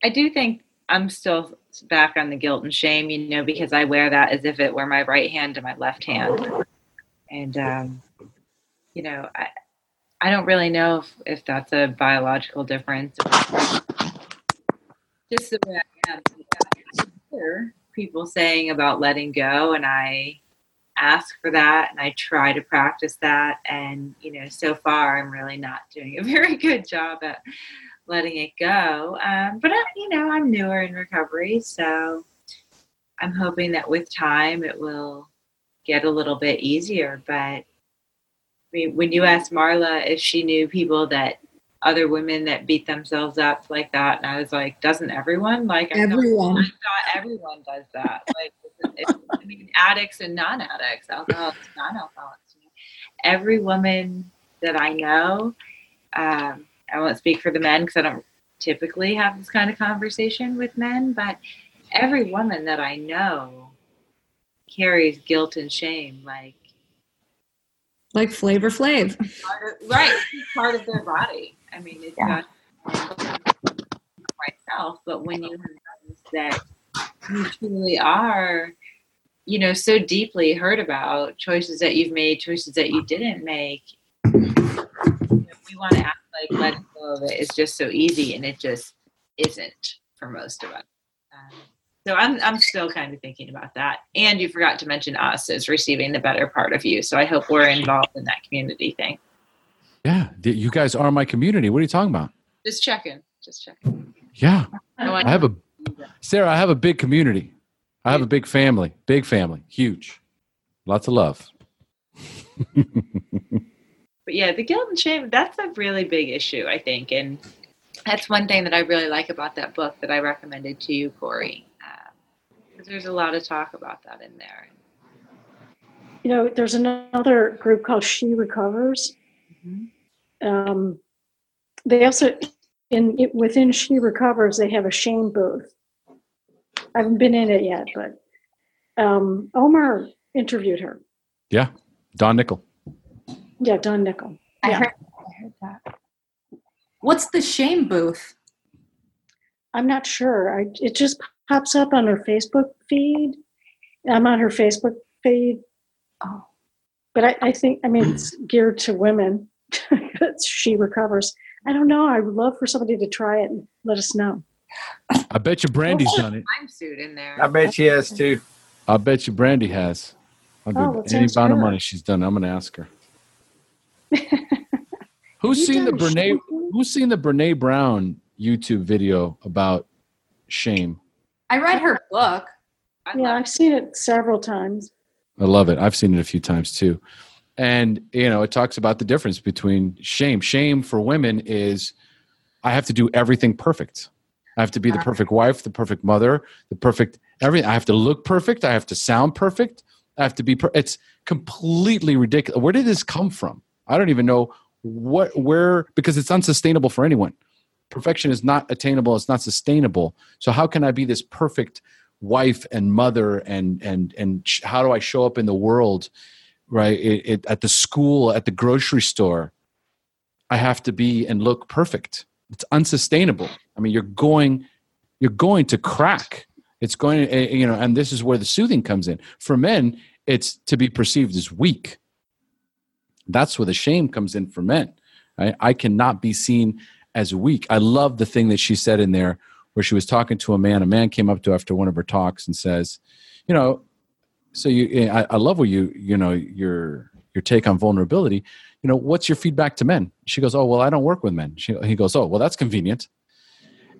I do think I'm still back on the guilt and shame, you know, because I wear that as if it were my right hand and my left hand. And, um, you know, I, I don't really know if, if that's a biological difference. Just the way I am. Hear people saying about letting go, and I ask for that and I try to practice that. And, you know, so far I'm really not doing a very good job at letting it go. Um, but, I, you know, I'm newer in recovery. So I'm hoping that with time it will get a little bit easier. But I mean, when you asked Marla if she knew people that other women that beat themselves up like that, and I was like, doesn't everyone? Like, everyone. I thought, I thought everyone does that. Like, I mean, addicts and non-addicts, alcoholics, non-alcoholics. Every woman that I know, um, I won't speak for the men because I don't typically have this kind of conversation with men, but every woman that I know carries guilt and shame, like like Flavor Flav, right? Part of their body. I mean, it's yeah. not myself, but when you have that you truly are, you know, so deeply hurt about choices that you've made, choices that you didn't make. We want to act like letting go of it is just so easy, and it just isn't for most of us. Um, so I'm I'm still kind of thinking about that. And you forgot to mention us as receiving the better part of you. So I hope we're involved in that community thing. Yeah, you guys are my community. What are you talking about? Just checking. Just checking. Yeah, I have a Sarah. I have a big community. I have a big family. Big family. Huge. Lots of love. but yeah, the guilt and shame, that's a really big issue, I think. And that's one thing that I really like about that book that I recommended to you, Corey. Because um, there's a lot of talk about that in there. You know, there's another group called She Recovers. Mm-hmm. Um, they also, in within She Recovers, they have a shame booth. I haven't been in it yet, but um, Omar interviewed her. Yeah, Dawn Nickel. Yeah, Dawn Nickel. I, yeah. heard, I heard that. What's the shame booth? I'm not sure. I, it just pops up on her Facebook feed. I'm on her Facebook feed. Oh. But I, I think, I mean, it's geared to women. she recovers. I don't know. I would love for somebody to try it and let us know. I bet you Brandy's done it. Time suit in there. I bet she has too. I bet you Brandy has. I'll Oh, any amount of money she's done. I'm going to ask her. Who's seen the done Brene? shame? Who's seen the Brene Brown YouTube video about shame? I read her book. I Yeah, I've seen it several times. I love it. I've seen it a few times too. And, you know, it talks about the difference between shame. Shame for women is I have to do everything perfect. I have to be the perfect wife, the perfect mother, the perfect everything. I have to look perfect. I have to sound perfect. I have to be. Per- it's completely ridiculous. Where did this come from? I don't even know what where because it's unsustainable for anyone. Perfection is not attainable. It's not sustainable. So how can I be this perfect wife and mother and and and sh- how do I show up in the world, right? It, it, at the school, at the grocery store, I have to be and look perfect. It's unsustainable. I mean, you're going you're going to crack. It's going to, eh, you know, and this is where the soothing comes in. For men, it's to be perceived as weak. That's where the shame comes in for men. I cannot be seen as weak. I love the thing that she said in there where she was talking to a man. A man came up to after one of her talks and says, "You know, so you, eh, I, I love what you, you know, your your take on vulnerability. You know, what's your feedback to men?" She goes, "Oh, well, I don't work with men." She, he goes, "Oh, well, that's convenient."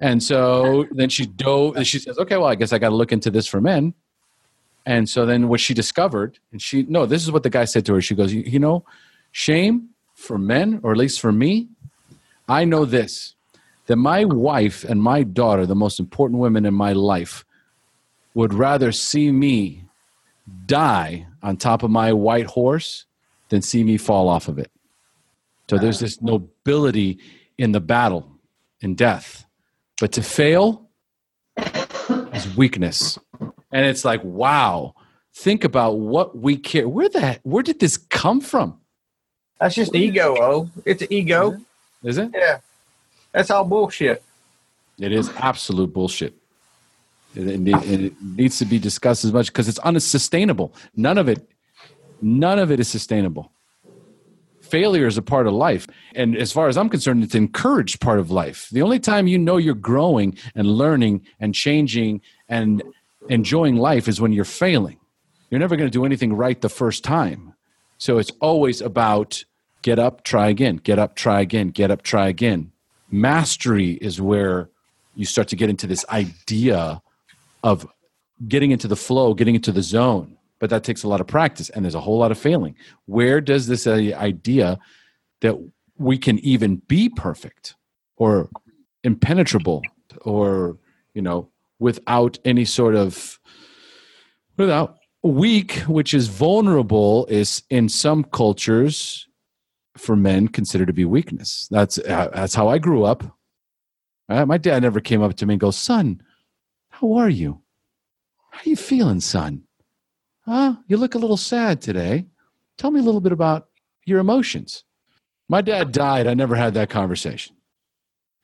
And so then she dove. She says, "Okay, well, I guess I got to look into this for men." And so then what she discovered, and she no, this is what the guy said to her. She goes, "You, you know, shame for men, or at least for me, I know this: that my wife and my daughter, the most important women in my life, would rather see me die on top of my white horse than see me fall off of it. So there's ah. this nobility in the battle, in death. But to fail is weakness. And it's like, wow, think about what we care. Where the where did this come from? That's just ego, oh. It's ego. Is it? Yeah. That's all bullshit. It is absolute bullshit. It, it, need- it needs to be discussed as much because it's unsustainable. None of it, none of it is sustainable. Failure is a part of life, and as far as I'm concerned, it's an encouraged part of life. The only time you know you're growing and learning and changing and enjoying life is when you're failing. You're never going to do anything right the first time. So it's always about get up, try again, get up, try again, get up, try again. Mastery is where you start to get into this idea of getting into the flow, getting into the zone. But that takes a lot of practice and there's a whole lot of failing. Where does this idea that we can even be perfect or impenetrable or, you know, without any sort of, without weak, which is vulnerable, is in some cultures for men considered to be weakness. That's uh, that's how I grew up. Uh, my dad never came up to me and goes, "Son, how are you? How are you feeling, son? Huh? You look a little sad today. Tell me a little bit about your emotions." My dad died. I never had that conversation.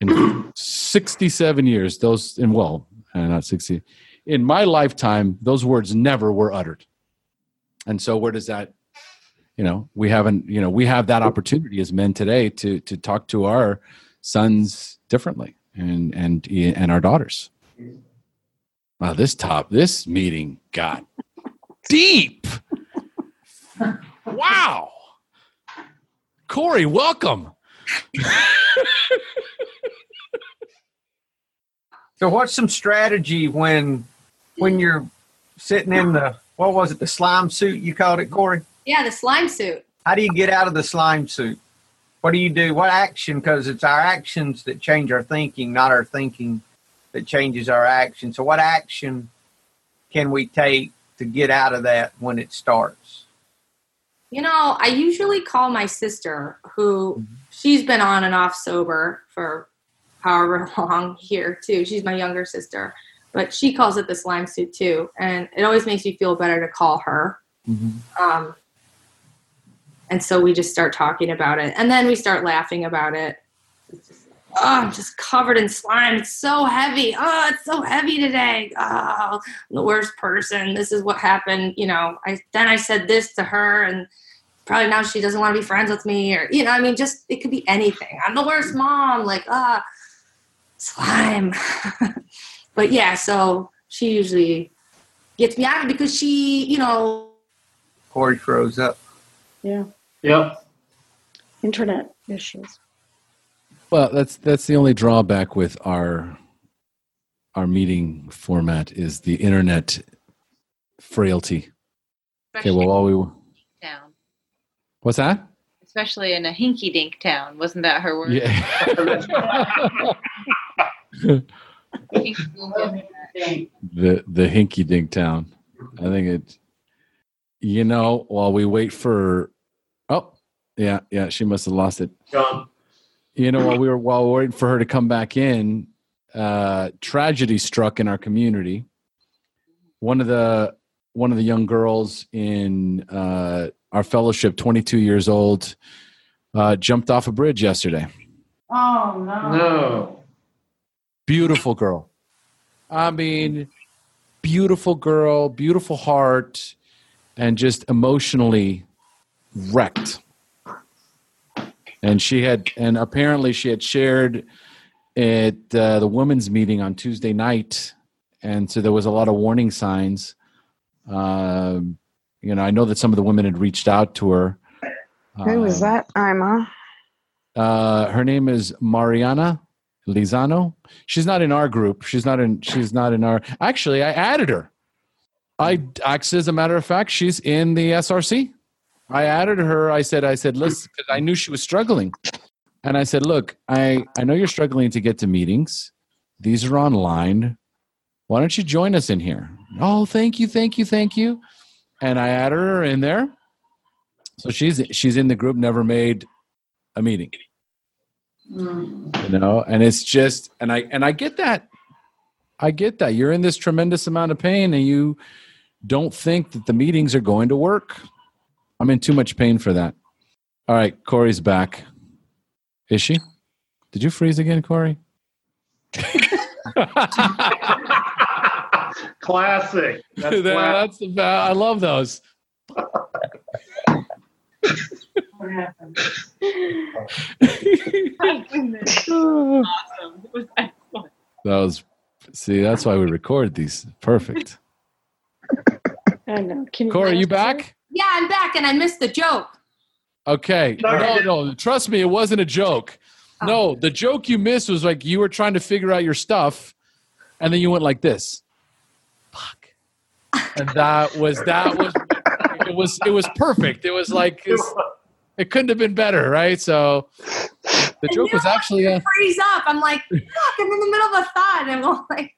In 67 years, those, in well, uh, not 60, in my lifetime, those words never were uttered. And so, where does that you know we haven't you know we have that opportunity as men today to to talk to our sons differently and and and our daughters wow this top this meeting got deep wow corey welcome So what's some strategy when when you're sitting in the what was it, the slime suit you called it, Corey? Yeah, the slime suit. How do you get out of the slime suit? What do you do? What action? Because it's our actions that change our thinking, not our thinking that changes our action. So, what action can we take to get out of that when it starts? You know, I usually call my sister, who she's been on and off sober for however long here too. She's my younger sister, but she calls it the slime suit too, and it always makes me feel better to call her. Um, and so we just start talking about it, and then we start laughing about it. It's just, oh, I'm just covered in slime. It's so heavy. Oh, it's so heavy today. Oh, I'm the worst person. This is what happened. You know, I then I said this to her, and probably now she doesn't want to be friends with me, or you know, I mean, just it could be anything. I'm the worst mom. Like, ah, slime. but yeah, so she usually gets me out of it because she, you know, Corey froze up. Yeah. Yep. Internet issues. Well, that's that's the only drawback with our our meeting format is the internet frailty. Okay, well, while we down. what's that? especially in a hinky dink town. Wasn't that her word? Yeah. the the hinky dink town. I think it. You know, while we wait for, oh, yeah, yeah, she must have lost it. Gone. You know, while we were while we waiting for her to come back in, uh, tragedy struck in our community. One of the one of the young girls in uh, our fellowship, 22 years old, uh, jumped off a bridge yesterday. Oh no. No. Beautiful girl. I mean, beautiful girl, beautiful heart, and just emotionally wrecked. And she had, and apparently she had shared at uh, the women's meeting on Tuesday night, and so there was a lot of warning signs. Um, you know, I know that some of the women had reached out to her. Who was Um, that, Ima? uh, her name is Mariana Lizano. She's not in our group. She's not in. She's not in our. Actually, I added her. I actually, as a matter of fact, she's in the SRC. I added her. I said, I said, listen, because I knew she was struggling, and I said, look, I I know you're struggling to get to meetings. These are online. Why don't you join us in here? Oh, thank you, thank you, thank you. And I added her in there. So she's she's in the group. Never made a meeting mm. you know and it's just and i and i get that i get that you're in this tremendous amount of pain and you don't think that the meetings are going to work i'm in too much pain for that all right corey's back is she did you freeze again corey Classic. That's That- that's the ba- i love those What happened? awesome. Was excellent. that was see that's why we record these perfect I know. Can corey you back Yeah, I'm back and I missed the joke. Okay. No, No, trust me, it wasn't a joke. Oh. No, the joke you missed was like you were trying to figure out your stuff, and then you went like this. Fuck. And that was that was it was it was perfect. It was like it's, it couldn't have been better, right? So the joke was actually a Freeze up. I'm like, fuck, I'm in the middle of a thought. And I'm like,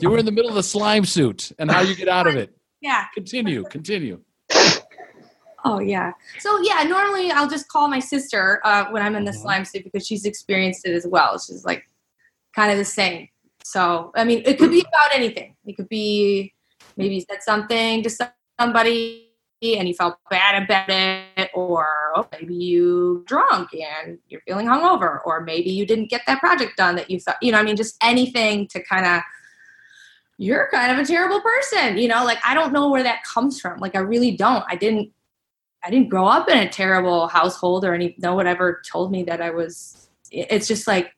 you were in the middle of the slime suit and how you get out of it. yeah. Continue, continue. Oh yeah. So yeah, normally I'll just call my sister uh, when I'm in the Mhm. slime suit because she's experienced it as well. She's like kind of the same. So I mean, it could be about anything. It could be maybe you said something to somebody and you felt bad about it, or oh, maybe you drunk and you're feeling hungover, or maybe you didn't get that project done that you thought. You know, I mean, just anything to kind of you're kind of a terrible person you know like i don't know where that comes from like i really don't i didn't i didn't grow up in a terrible household or any no one ever told me that i was it's just like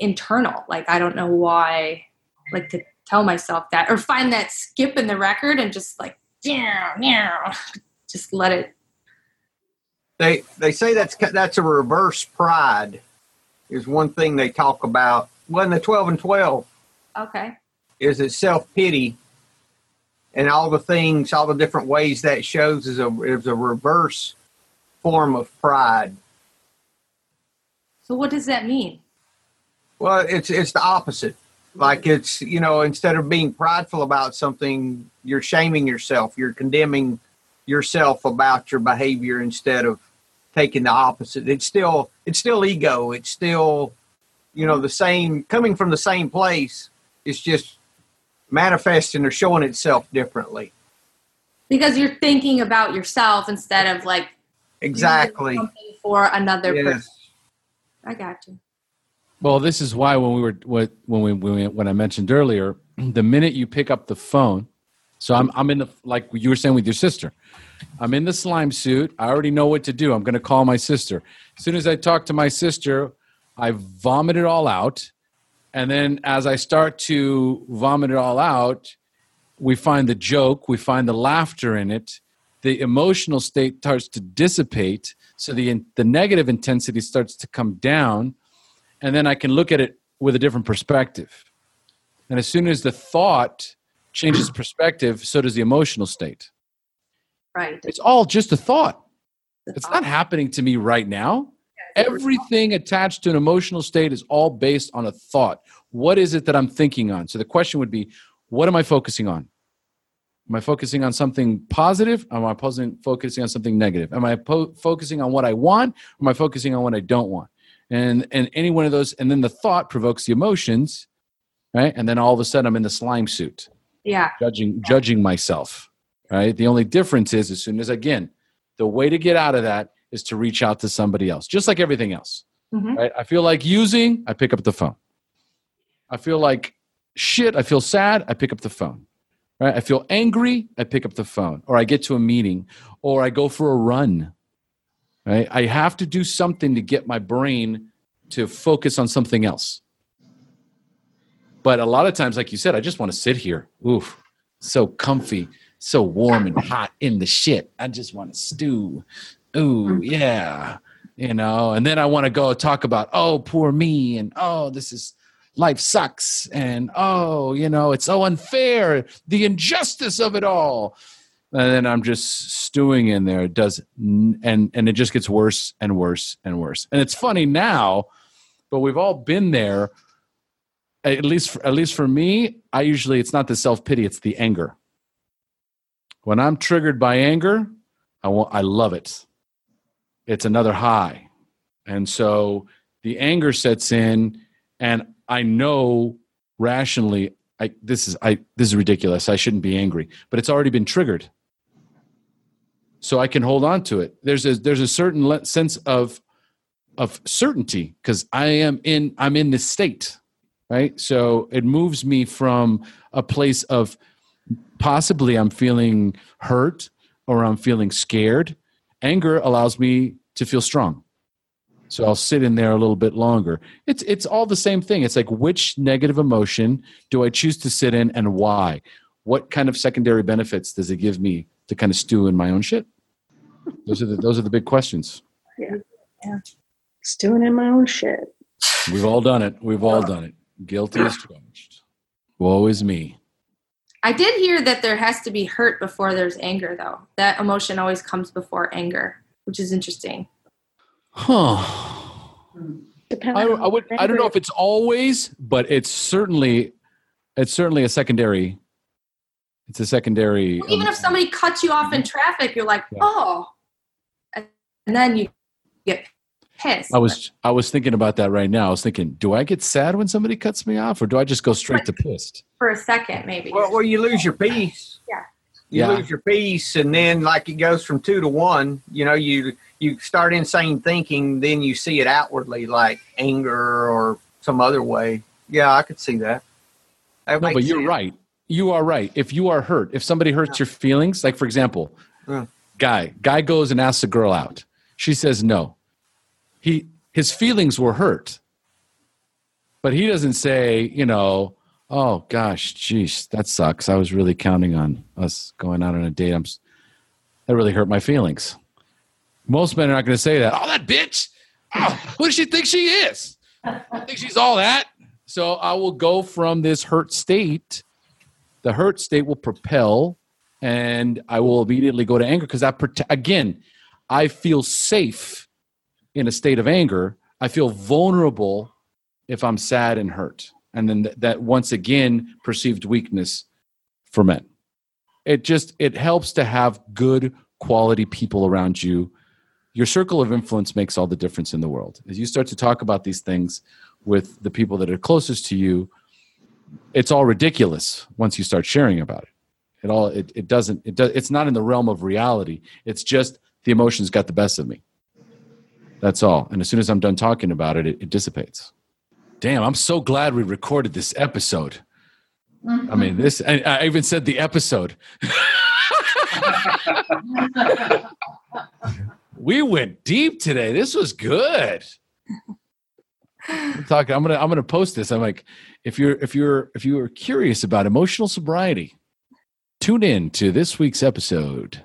internal like i don't know why like to tell myself that or find that skip in the record and just like yeah yeah just let it They they say that's that's a reverse pride. Is one thing they talk about. Well, in the twelve and twelve okay is it self pity, and all the things, all the different ways that shows is a is a reverse form of pride. so what does that mean Well, it's it's the opposite. Like it's you know instead of being prideful about something, you're shaming yourself. You're condemning yourself about your behavior instead of taking the opposite. It's still it's still ego. It's still you know the same coming from the same place. It's just manifesting or showing itself differently. because you're thinking about yourself instead of like Exactly. for another person i got you Well, this is why when we were what when we when, we, when I mentioned earlier, the minute you pick up the phone, so I'm I'm in the like you were saying with your sister, I'm in the slime suit. I already know what to do. I'm going to call my sister. As soon as I talk to my sister, I vomit it all out, and then as I start to vomit it all out, we find the joke, we find the laughter in it. The emotional state starts to dissipate, so the the negative intensity starts to come down and then I can look at it with a different perspective. And as soon as the thought changes perspective, so does the emotional state. right It's all just a thought. It's not happening to me right now. Everything attached to an emotional state is all based on a thought. What is it that I'm thinking on? So the question would be, what am I focusing on? Am I focusing on something positive? Am I focusing on something negative? Am I po- focusing on what I want? Or am I focusing on what I don't want? And and any one of those, and then the thought provokes the emotions, right? And then all of a sudden I'm in the slime suit, Yeah. judging judging myself, right? The only difference is as soon as again, the way to get out of that is to reach out to somebody else, just like everything else. Mhm. Right? I feel like using, I pick up the phone. I feel like shit, I feel sad, I pick up the phone. Right? I feel angry, I pick up the phone. Or I get to a meeting or I go for a run. Right? I have to do something to get my brain to focus on something else. But a lot of times, like you said, I just want to sit here. Oof, so comfy, so warm and hot in the shit. I just want to stew. Ooh, mm-hmm. yeah. You know, and then I want to go talk about, oh, poor me, and oh, this is life sucks, and oh, you know, it's so unfair, the injustice of it all. And then I'm just stewing in there. It does, and and it just gets worse and worse and worse. And it's funny now, but we've all been there. At least, for, at least for me, I usually it's not the self pity; it's the anger. When I'm triggered by anger, I want, I love it. It's another high, and so the anger sets in, and I know rationally, I this is I this is ridiculous. I shouldn't be angry, but it's already been triggered so I can hold on to it. There's a there's a certain le- sense of of certainty because I am in I'm in this state, right? So it moves me from a place of possibly I'm feeling hurt or I'm feeling scared. Anger allows me to feel strong. So I'll sit in there a little bit longer. It's it's all the same thing. It's like which negative emotion do I choose to sit in and why? What kind of secondary benefits does it give me to kind of stew in my own shit? Those are the those are the big questions. Yeah. Stewing in my own shit. We've all done it. We've all done it. Guilty as charged. Woe is me. I did hear that there has to be hurt before there's anger, though. That emotion always comes before anger, which is interesting. Huh. I, I would. I don't know if it's always, but it's certainly, it's certainly a secondary. It's a secondary. Even um, if somebody cuts you off in traffic, you're like, Yeah. oh, and then you get pissed. I was I was thinking about that right now. I was thinking, do I get sad when somebody cuts me off, or do I just go straight to pissed? for a second, maybe. Well, well, you lose your peace. Yeah. You Yeah. lose your peace, and then like it goes from two to one. You know, you you start insane thinking, then you see it outwardly like anger or some other way. Yeah, I could see that. That No, but you're right. You are right. If you are hurt, if somebody hurts your feelings, like for example, Yeah. guy guy goes and asks a girl out. She says no. He his feelings were hurt, but he doesn't say, you know, oh gosh, geez, that sucks. I was really counting on us going out on a date. I'm that really hurt my feelings. Most men are not going to say that. Oh, that bitch. Oh, who does she think she is? I think she's all that. So I will go from this hurt state. The hurt state will propel, and I will immediately go to anger because prote- again, I feel safe in a state of anger. I feel vulnerable if I'm sad and hurt, and then th- that once again perceived weakness for men. It just it helps to have good quality people around you. Your circle of influence makes all the difference in the world. As you start to talk about these things with the people that are closest to you, it's all ridiculous once you start sharing about it. It all it, it doesn't it does it's not in the realm of reality. It's just the emotions got the best of me. That's all. And as soon as I'm done talking about it, it, it dissipates. Damn, I'm so glad we recorded this episode. I mean, mm-hmm. this I, I even said the episode. we went deep today. This was good. I'm talking. I'm gonna. I'm gonna post this. I'm like, if you're if you're if you are curious about emotional sobriety, tune in to this week's episode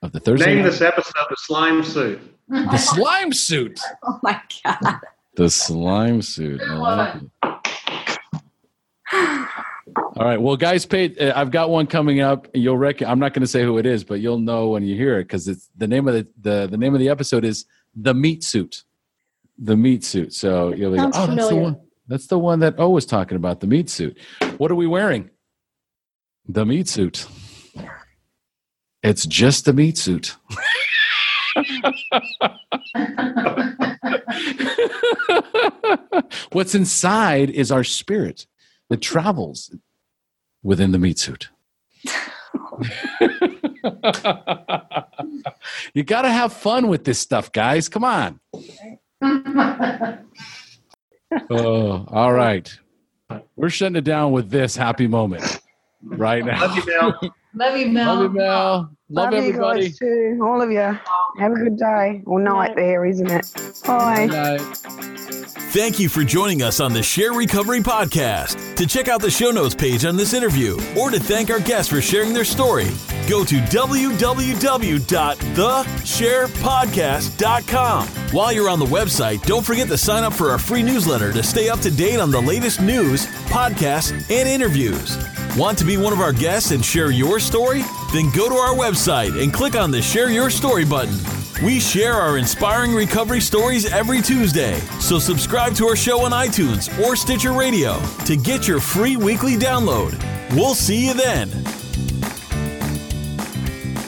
of the Thursday. Name Night- this episode the slime suit. the slime suit. oh my god. The slime suit. I like it. All right. Well, guys, paid. Uh, I've got one coming up. You'll reckon. I'm not going to say who it is, but you'll know when you hear it because it's the name of the, the the name of the episode is the meat suit. The meat suit. So you'll be, oh, Sounds that's the one. That's the one that O was talking about. The meat suit. What are we wearing? The meat suit. It's just the meat suit. What's inside is our spirit that travels within the meat suit. you got to have fun with this stuff, guys. Come on. Oh, all right. We're shutting it down with this happy moment right now. Love you, Mel. Love you, Mel. Love you, Mel. Love, Love you everybody. guys too, all of you. Have a good day or night there, isn't it? Bye. Night. Thank you for joining us on the SHAIR Recovery Podcast. To check out the show notes page on this interview or to thank our guests for sharing their story, go to www.theshairpodcast.com. While you're on the website, don't forget to sign up for our free newsletter to stay up to date on the latest news, podcasts, and interviews. Want to be one of our guests and share your story? Then go to our website and click on the Share Your Story button. We share our inspiring recovery stories every Tuesday, so subscribe to our show on iTunes or Stitcher Radio to get your free weekly download. We'll see you then.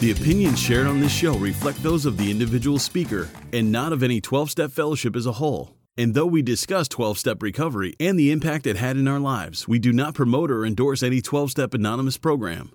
The opinions shared on this show reflect those of the individual speaker and not of any 12 step fellowship as a whole. And though we discuss 12 step recovery and the impact it had in our lives, we do not promote or endorse any 12 step anonymous program.